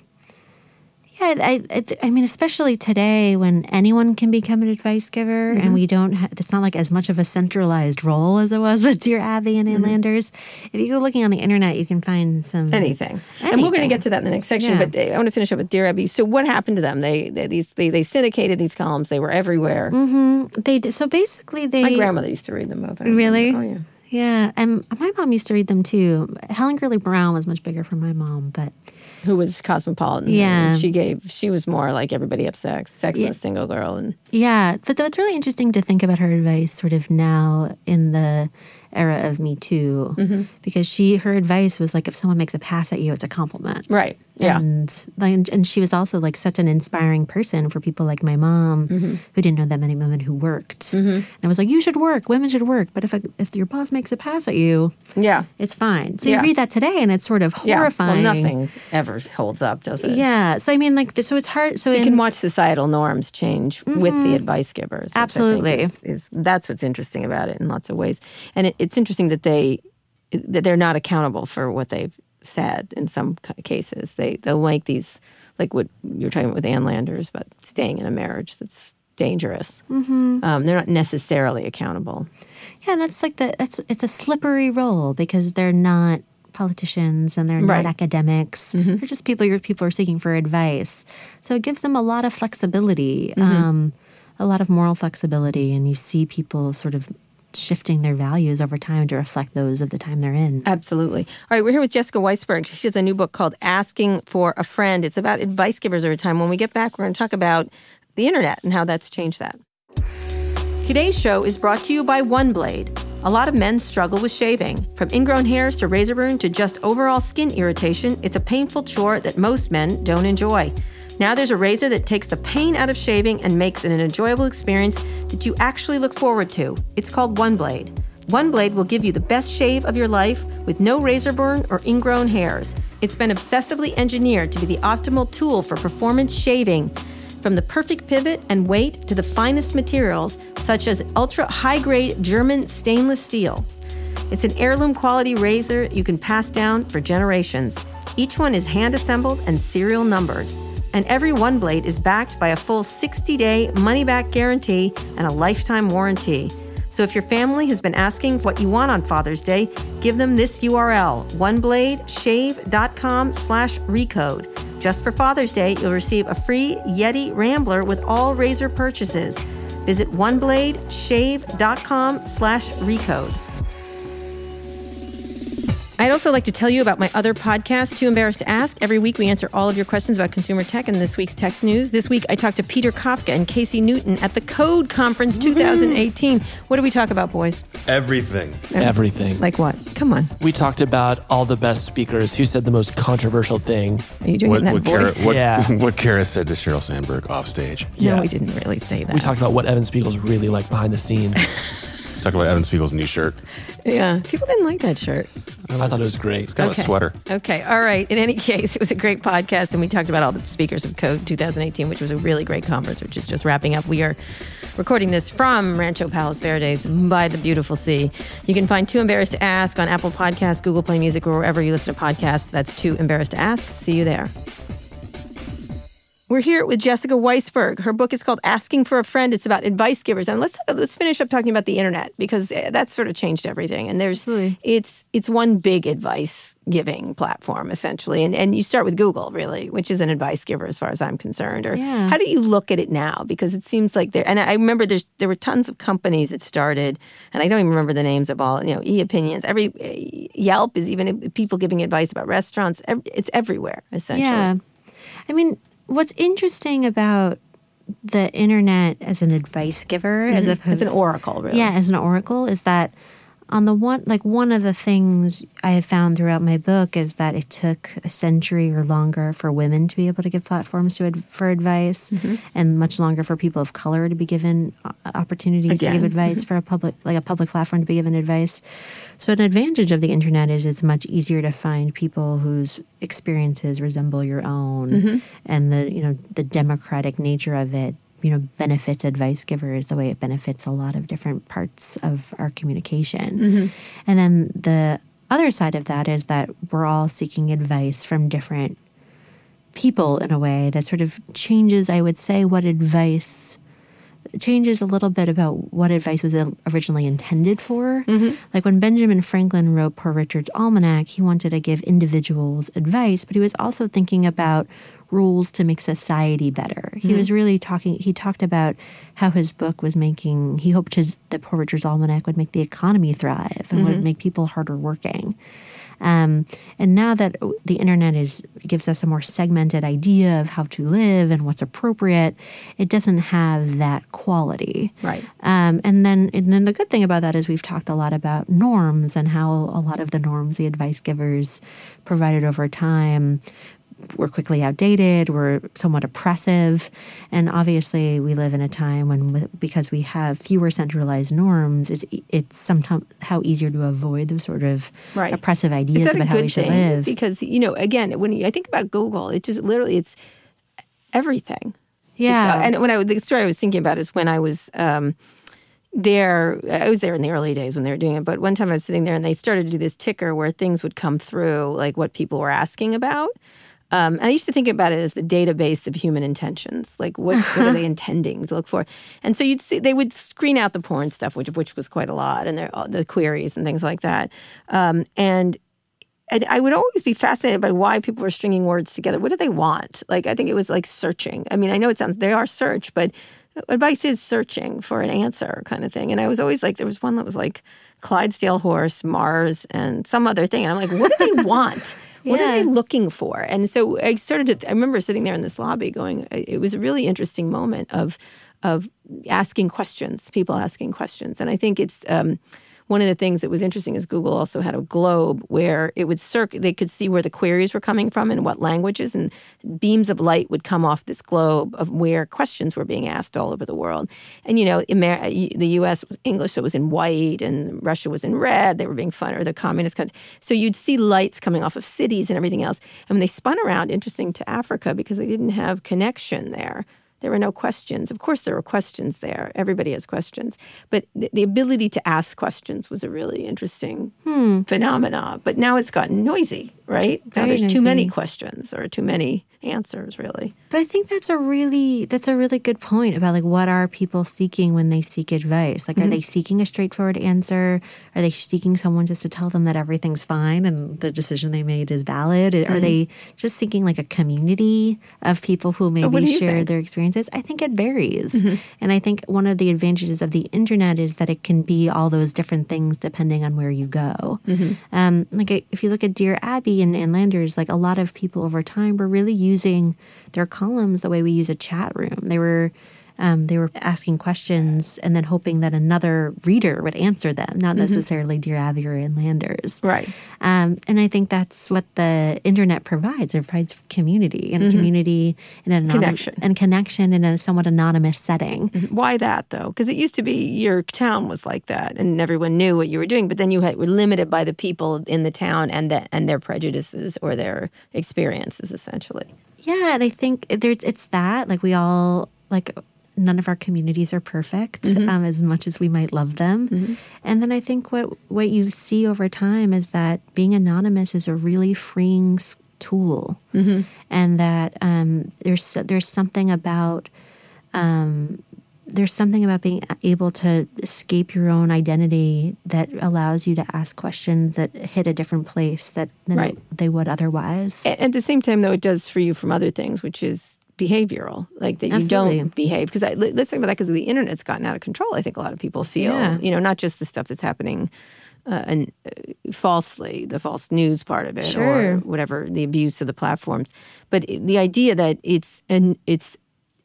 yeah, I, I I mean, especially today when anyone can become an advice giver, Mm-hmm. and we don't. Ha- it's not like as much of a centralized role as it was with Dear Abby and Ann Mm-hmm. Landers. If you go looking on the internet, you can find some Anything. and we're going to get to that in the next section. Yeah. But uh, I want to finish up with Dear Abby. So, what happened to them? They they these they, they syndicated these columns. They were everywhere. They did- so basically they My grandmother used to read them both. Really? Oh yeah. Yeah, and my mom used to read them too. Helen Gurley Brown was much bigger for my mom, but Who was cosmopolitan? Yeah. She gave. She was more like everybody have sex, sex and a single girl, and yeah, but though it's really interesting to think about her advice sort of now in the era of Me Too, Mm-hmm. because she her advice was like if someone makes a pass at you, it's a compliment. right. Yeah. And and she was also like such an inspiring person for people like my mom Mm-hmm. who didn't know that many women who worked. And I was like you should work, women should work, but if a, if your boss makes a pass at you, yeah. it's fine. So Yeah. you read that today, and it's sort of Yeah. horrifying. Well, nothing ever holds up, does it? Yeah. So I mean, like, so it's hard. So, So you in, can watch societal norms change with the advice givers. which I think Absolutely. is, is that's what's interesting about it in lots of ways, and it, it's interesting that they that they're not accountable for what they've said in some cases. They they'll make these like what you're talking about with Ann Landers about staying in a marriage that's dangerous. Mm-hmm. Um, they're not necessarily accountable. yeah, that's like the that's it's a slippery role because they're not politicians and they're Right. not academics. They're just people. Your people are seeking for advice, so it gives them a lot of flexibility, um, a lot of moral flexibility, and you see people sort of shifting their values over time to reflect those of the time they're in. Absolutely. All right, we're here with Jessica Weisberg. She has a new book called Asking for a Friend. It's about advice givers over time. When we get back, we're going to talk about the internet and how that's changed that. Today's show is brought to you by OneBlade. A lot of men struggle with shaving. From ingrown hairs to razor burn to just overall skin irritation, it's a painful chore that most men don't enjoy. Now there's a razor that takes the pain out of shaving and makes it an enjoyable experience that you actually look forward to. It's called OneBlade. OneBlade will give you the best shave of your life with no razor burn or ingrown hairs. It's been obsessively engineered to be the optimal tool for performance shaving. From the perfect pivot and weight to the finest materials, such as ultra high grade German stainless steel. It's an heirloom quality razor you can pass down for generations. Each one is hand assembled and serial numbered. And every one blade is backed by a full 60 day money back guarantee and a lifetime warranty. So if your family has been asking what you want on Father's Day, give them this URL, onebladeshave.com slash recode. Just for Father's Day, you'll receive a free Yeti Rambler with all razor purchases. Visit onebladeshave.com slash recode. I'd also like to tell you about my other podcast, Too Embarrassed to Ask. Every week we answer all of your questions about consumer tech and this week's tech news. This week I talked to Peter Kafka and Casey Newton at the Code Conference 2018. What do we talk about, boys? Everything. Everything. Like what? Come on. we talked about all the best speakers who said the most controversial thing. Are you doing What that what Kara, what, Yeah. what Kara said to Sheryl Sandberg off stage. No, Yeah. we didn't really say that. We talked about what Evan Spiegel's really like behind the scenes. Talk about Evan Spiegel's new shirt. Yeah, people didn't like that shirt. I thought it was great. It's kind of a sweater. Okay. All right. In any case, it was a great podcast, and we talked about all the speakers of Code 2018, which was a really great conference, which is just wrapping up. We are recording this from Rancho Palos Verdes by the beautiful sea. You can find Too Embarrassed to Ask on Apple Podcasts, Google Play Music, or wherever you listen to podcasts. That's Too Embarrassed to Ask. See you there. We're here with Jessica Weisberg. Her book is called Asking for a Friend. It's about advice givers. And let's let's finish up talking about the internet because eh, that's sort of changed everything. And there's Absolutely. it's it's one big advice giving platform essentially. And and you start with Google really, which is an advice giver as far as I'm concerned. Or Yeah. how do you look at it now? Because it seems like there and I remember there's there were tons of companies that started and I don't even remember the names of all, you know, e-opinions. Every eh, Yelp is even people giving advice about restaurants. It's everywhere essentially. Yeah. I mean, what's interesting about the internet as an advice giver, as opposed Mm-hmm. It's an oracle, really. Yeah, as an oracle, is that on the one like one of the things I have found throughout my book is that it took a century or longer for women to be able to give platforms to ad- for advice, Mm-hmm. and much longer for people of color to be given uh, opportunities to give advice for a public like a public platform to be given advice. So an advantage of the internet is it's much easier to find people whose experiences resemble your own, and the you know the democratic nature of it you know benefits advice givers the way it benefits a lot of different parts of our communication. Mm-hmm. And then the other side of that is that we're all seeking advice from different people in a way that sort of changes i would say what advice changes a little bit about what advice was originally intended for. Mm-hmm. Like when Benjamin Franklin wrote Poor Richard's Almanack, he wanted to give individuals advice, but he was also thinking about rules to make society better. He was really talking, he talked about how his book was making, he hoped his, that Poor Richard's Almanack would make the economy thrive and would make people harder working. Um, and now that the internet is gives us a more segmented idea of how to live and what's appropriate, it doesn't have that quality. Right. Um, and then, and then the good thing about that is we've talked a lot about norms and how a lot of the norms the advice givers provided over time were quickly outdated, were somewhat oppressive, and obviously we live in a time when, because we have fewer centralized norms, it's it's sometimes how easier to avoid those sort of Right. oppressive ideas about how we should thing? live. Because you know, again, when you, I think about Google, it just literally it's everything. Yeah. Uh, and when I the story I was thinking about is when I was um, there. I was there in the early days when they were doing it. But one time I was sitting there and they started to do this ticker where things would come through, like what people were asking about. Um, and I used to think about it as the database of human intentions. Like, what, what are they intending to look for? And so you'd see they would screen out the porn stuff, which which was quite a lot, and their, the queries and things like that. Um, and and I would always be fascinated by why people were stringing words together. What do they want? Like, I think it was like searching. I mean, I know it sounds they are search, but advice is searching for an answer, kind of thing. And I was always like, there was one that was like Clydesdale horse, Mars, and some other thing. And I'm like, what do they want? What are they looking for? And so I started to. I remember sitting there in this lobby, going. It was a really interesting moment of of asking questions, people asking questions, and I think it's. Um, one of the things that was interesting is Google also had a globe where it would circ they could see where the queries were coming from and what languages and beams of light would come off this globe of where questions were being asked all over the world. And you know, Amer- the US was English so it was in white and Russia was in red. They were being fun or the communist countries. So you'd see lights coming off of cities and everything else. And when they spun around interesting to Africa because they didn't have connection there. There were no questions. Of course, there were questions there. Everybody has questions. But the, the ability to ask questions was a really interesting hmm. phenomena. But now it's gotten noisy, right? Now Very there's too many questions or too many answers, really. But I think that's a really that's a really good point about like what are people seeking when they seek advice? Like, are mm-hmm. they seeking a straightforward answer? Are they seeking someone just to tell them that everything's fine and the decision they made is valid? Are mm-hmm. they just seeking like a community of people who maybe share think? their experiences? I think it varies, mm-hmm. and I think one of the advantages of the internet is that it can be all those different things depending on where you go. Um, like if you look at Dear Abby and, Ann Landers, like a lot of people over time were really using their columns the way we use a chat room. They were um, they were asking questions and then hoping that another reader would answer them, not necessarily Dear Abby or Landers. Right. Um, and I think that's what the internet provides. It provides community and community in an anonym- Connection. and connection in a somewhat anonymous setting. Why that though? Because it used to be your town was like that, and everyone knew what you were doing. But then you had, were limited by the people in the town and the, and their prejudices or their experiences, essentially. Yeah, and I think there's it's that like we all like none of our communities are perfect um, as much as we might love them, and then I think what what you see over time is that being anonymous is a really freeing tool, and that um, there's there's something about um, there's something about being able to escape your own identity that allows you to ask questions that hit a different place that than Right. they would otherwise. A- At the same time, though, it does for you from other things, which is behavioral, like that you don't behave. Because let's talk about that because the internet's gotten out of control. I think a lot of people feel, Yeah. you know, not just the stuff that's happening uh, and uh, falsely, the false news part of it, Sure. or whatever the abuse of the platforms, but the idea that it's and it's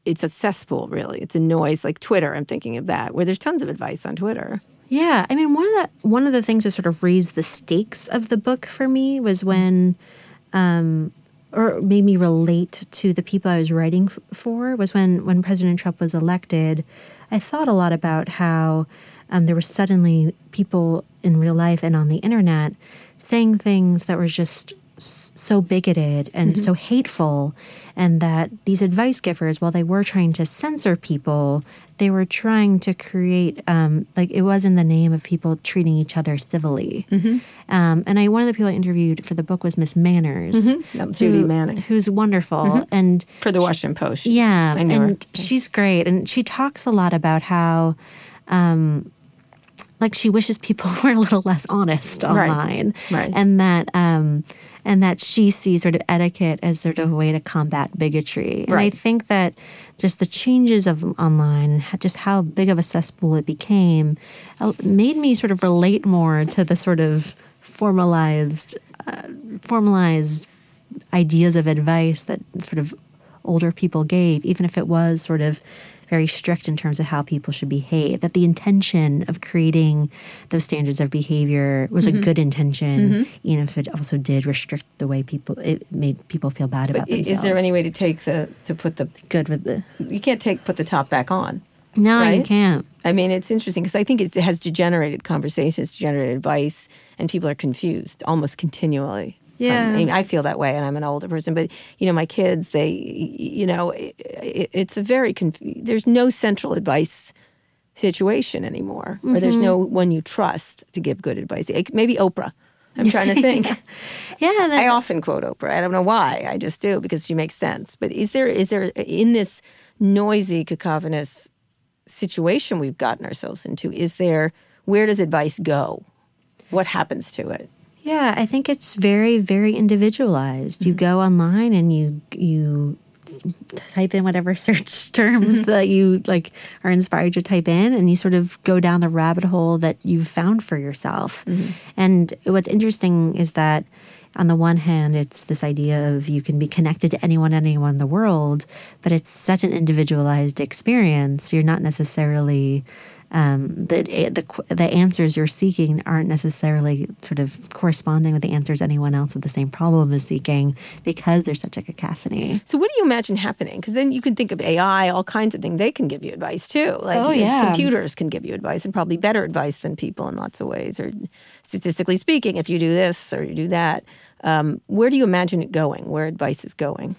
it's a cesspool, really. It's a noise, like Twitter. I'm thinking of that, where there's tons of advice on Twitter. Yeah, I mean one of the one of the things that sort of raised the stakes of the book for me was when, um, or made me relate to the people I was writing f- for was when when President Trump was elected. I thought a lot about how um, there were suddenly people in real life and on the internet saying things that were just so bigoted and so hateful, and that these advice givers, while they were trying to censor people, they were trying to create um, like it was in the name of people treating each other civilly. Um, and I one of the people I interviewed for the book was Miss Manners, Yeah, Judy Manning. who's wonderful and For the Washington Post. yeah, I her. and she's great, and she talks a lot about how, um, like she wishes people were a little less honest online, Right. and that um, and that she sees sort of etiquette as sort of a way to combat bigotry. And I think that just the changes of online and just how big of a cesspool it became made me sort of relate more to the sort of formalized uh, formalized ideas of advice that sort of older people gave, even if it was sort of very strict in terms of how people should behave, that the intention of creating those standards of behavior was Mm-hmm. a good intention, even if it also did restrict the way people, it made people feel bad about themselves. Is there any way to take the to put the good with the. you can't take put the top back on? No, you can't. I mean, it's interesting because I think it has degenerated conversations, degenerated advice, and people are confused almost continually. Yeah. I mean, I feel that way, and I'm an older person. But you know, my kids, they, you know, it, it, it's a very conf- there's no central advice situation anymore, or there's mm-hmm. no one you trust to give good advice. It- maybe Oprah. I'm trying to think. Yeah, that, I often quote Oprah. I don't know why. I just do because she makes sense. But is there is there in this noisy, cacophonous situation we've gotten ourselves into? Is there where does advice go? What happens to it? Yeah, I think it's very, very individualized. You mm-hmm. go online and you you type in whatever search terms mm-hmm. that you like are inspired to type in and you sort of go down the rabbit hole that you've found for yourself. Mm-hmm. And what's interesting is that on the one hand, it's this idea of you can be connected to anyone, anyone in the world, but it's such an individualized experience. You're not necessarily um, the the the answers you're seeking aren't necessarily sort of corresponding with the answers anyone else with the same problem is seeking because there's such a cacophony. So what do you imagine happening? Because then you can think of AI, all kinds of things. They can give you advice too. Like Oh, yeah. computers can give you advice and probably better advice than people in lots of ways. Or statistically speaking, if you do this or you do that, um, where do you imagine it going? Where advice is going?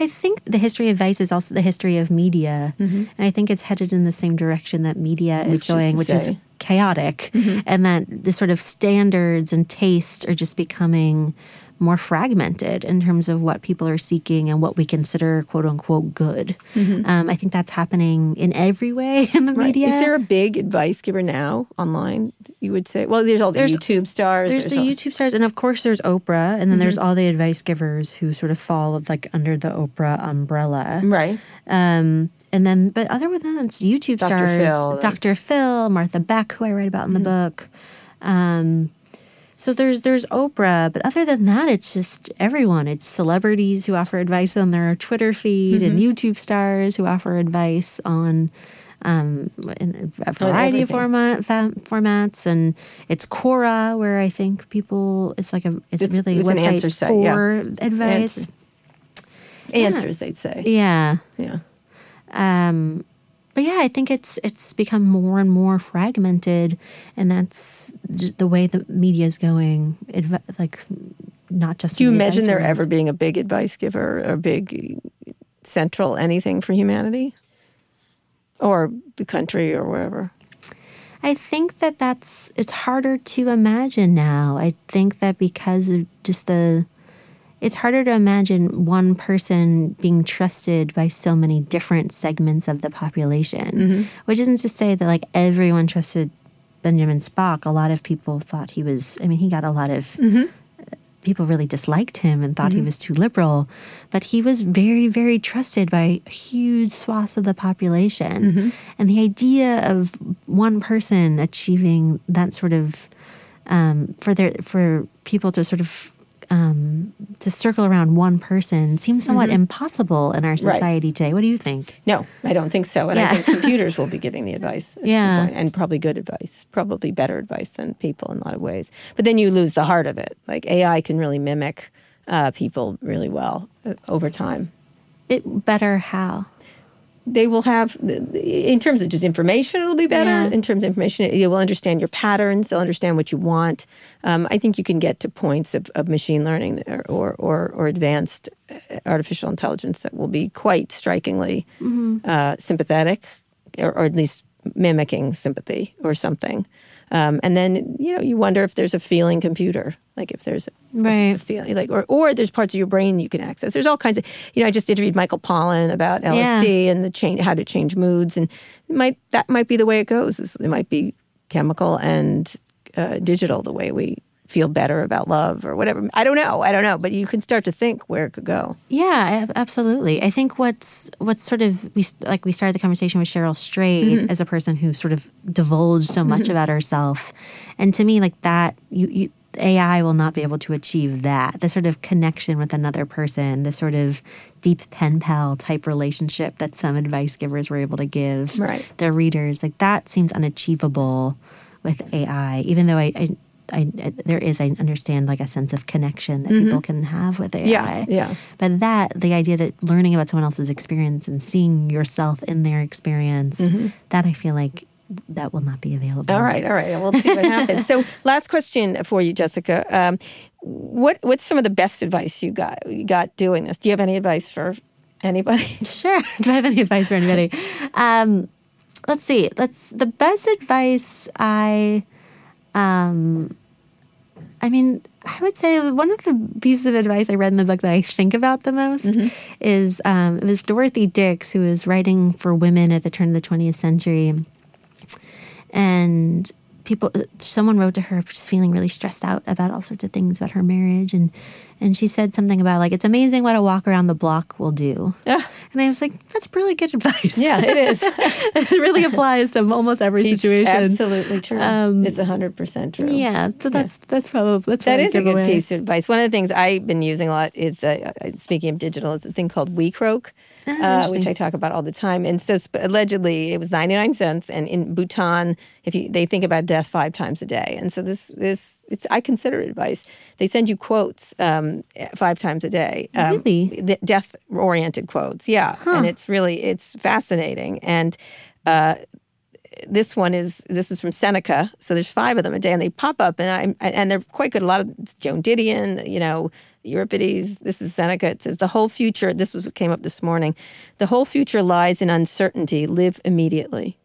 I think the history of vice is also the history of media, mm-hmm. and I think it's headed in the same direction that media Which is is going, which is say? chaotic, mm-hmm. and that the sort of standards and taste are just becoming more fragmented in terms of what people are seeking and what we consider "quote unquote" good. Um, I think that's happening in every way in the media. Is there a big advice giver now online? You would say. Well, there's all the There's- YouTube stars. There's the all- YouTube stars, and of course, there's Oprah, and then there's all the advice givers who sort of fall like under the Oprah umbrella. right. Um, and then, but other than that, it's YouTube Dr. stars, Phil. Dr. Phil, Martha Beck, who I write about in the book. Um, So there's there's Oprah, but other than that, it's just everyone. It's celebrities who offer advice on their Twitter feed and YouTube stars who offer advice on um, in a variety of format fa- formats, and it's Quora where I think people it's like a it's, It's- really it's an answer yeah. for advice. Answer. Answers, they'd say. Yeah. Yeah. Um, but yeah, I think it's it's become more and more fragmented, and that's the way the media is going. Adv- like, not just. Do you imagine there ever being a big advice giver or big central anything for humanity? Or the country or wherever? I think that that's it's harder to imagine now. I think that because of just the it's harder to imagine one person being trusted by so many different segments of the population. Mm-hmm. Which isn't to say that like everyone trusted Benjamin Spock. A lot of people thought he was I mean, he got a lot of mm-hmm. people really disliked him and thought he mm-hmm. was too liberal, but he was very, very trusted by huge swaths of the population. Mm-hmm. And the idea of one person achieving that sort of um, for their for people to sort of um, to circle around one person seems somewhat impossible in our society today. What do you think? No, I don't think so. And Yeah. I think computers will be giving the advice at some Yeah. point, and probably good advice, probably better advice than people in a lot of ways. But then you lose the heart of it. Like AI can really mimic uh, people really well uh, over time. It better how? They will have, in terms of just information, it'll be better. Yeah. In terms of information, you will understand your patterns. They'll understand what you want. Um, I think you can get to points of, of machine learning or, or, or, advanced uh, artificial intelligence that will be quite strikingly uh, sympathetic, or, or at least mimicking sympathy or something. Um, and then you know you wonder if there's a feeling computer, like if there's a, a Right. feeling, like or or there's parts of your brain you can access. There's all kinds of you know. I just interviewed Michael Pollan about LSD and the change, how to change moods, and might that might be the way it goes. It might be chemical and uh, digital the way we feel better about love or whatever. I don't know. I don't know, but you can start to think where it could go. Yeah, absolutely. I think what's what's sort of we like we started the conversation with Cheryl Strayed Mm-hmm. as a person who sort of divulged so much about herself, and to me, like that, you, you AI will not be able to achieve that. The sort of connection with another person, the sort of deep pen pal type relationship that some advice givers were able to give Right. their readers, like that seems unachievable with AI. Even though I. I I, there is, I understand, like a sense of connection that people can have with AI. Mm-hmm. Yeah, yeah. But that, the idea that learning about someone else's experience and seeing yourself in their experience, that I feel like that will not be available. Mm-hmm. All right, all right. We'll see what happens. So, last question for you, Jessica. Um, what what's some of the best advice you got you got doing this? Do you have any advice for anybody? Sure. Do I have any advice for anybody? Um, let's see. Let's the best advice I, um, I mean, I would say one of the pieces of advice I read in the book that I think about the most is um, it was Dorothy Dix who was writing for women at the turn of the 20th century, and people someone wrote to her just feeling really stressed out about all sorts of things about her marriage and and she said something about like it's amazing what a walk around the block will do Yeah. and i was like that's really good advice Yeah, it is. it really applies to almost every It's situation absolutely true. Um, it's hundred percent true. yeah so that's that's probably that's That is a good away. piece of advice. One of the things I've been using a lot is, uh, uh, speaking of digital, is a thing called WeCroak, uh, which. I talk about all the time. And so sp- allegedly, it was ninety nine cents. And in Bhutan, if you they think about death five times a day, and so this this it's I consider it advice. They send you quotes um, five times a day. Um, Really? death oriented quotes. Yeah, and it's really it's fascinating and. Uh, this one is this is from Seneca. So there's five of them a day, and they pop up, and I and they're quite good. A lot of it's Joan Didion, you know, Euripides. This is Seneca. It says the whole future. This was what came up this morning. The whole future lies in uncertainty. Live immediately.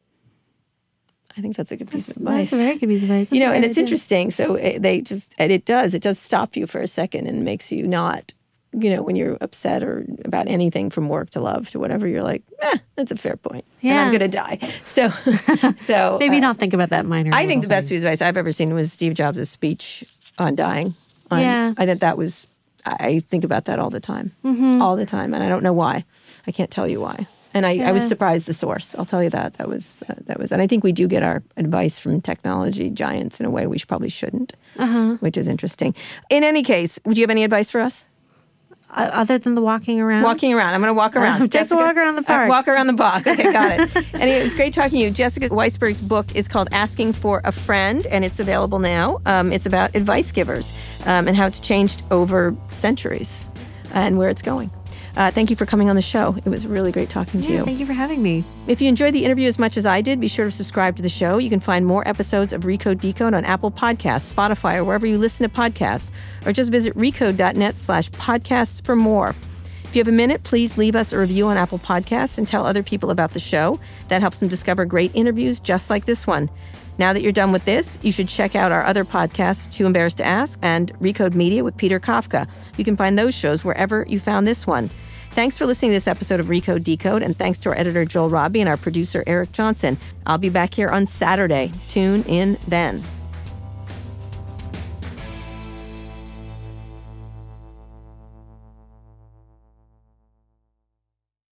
I think that's a good piece of advice. that's a very good piece of advice you know, and it's interesting. So it, they just and it does it does stop you for a second and makes you not. You know, when you're upset or about anything from work to love to whatever, you're like, eh, that's a fair point. And Yeah. I'm going to die. So, so maybe uh, not think about that minor I think the little best piece of advice I've ever seen was Steve Jobs' speech on dying. On, Yeah. I think that was, I think about that all the time, Mm-hmm. all the time. And I don't know why. I can't tell you why. And I, I was surprised the source. I'll tell you that. That was, uh, that was, and I think we do get our advice from technology giants in a way we should, probably shouldn't. which is interesting. In any case, would you have any advice for us? Uh, other than the walking around. Walking around. I'm going to walk around. Uh, take a walk around the Uh, park. walk around the park. Okay, got it. anyway, it was great talking to you. Jessica Weisberg's book is called Asking for a Friend, and it's available now. Um, it's about advice givers um, and how it's changed over centuries and where it's going. Uh, thank you for coming on the show. It was really great talking to you. thank you for having me. If you enjoyed the interview as much as I did, be sure to subscribe to the show. You can find more episodes of Recode Decode on Apple Podcasts, Spotify, or wherever you listen to podcasts, or just visit recode.net slash podcasts for more. If you have a minute, please leave us a review on Apple Podcasts and tell other people about the show. That helps them discover great interviews just like this one. Now that you're done with this, you should check out our other podcasts, Too Embarrassed to Ask and Recode Media with Peter Kafka. You can find those shows wherever you found this one. Thanks for listening to this episode of Recode Decode, and thanks to our editor Joel Robbie and our producer Eric Johnson. I'll be back here on Saturday. Tune in then.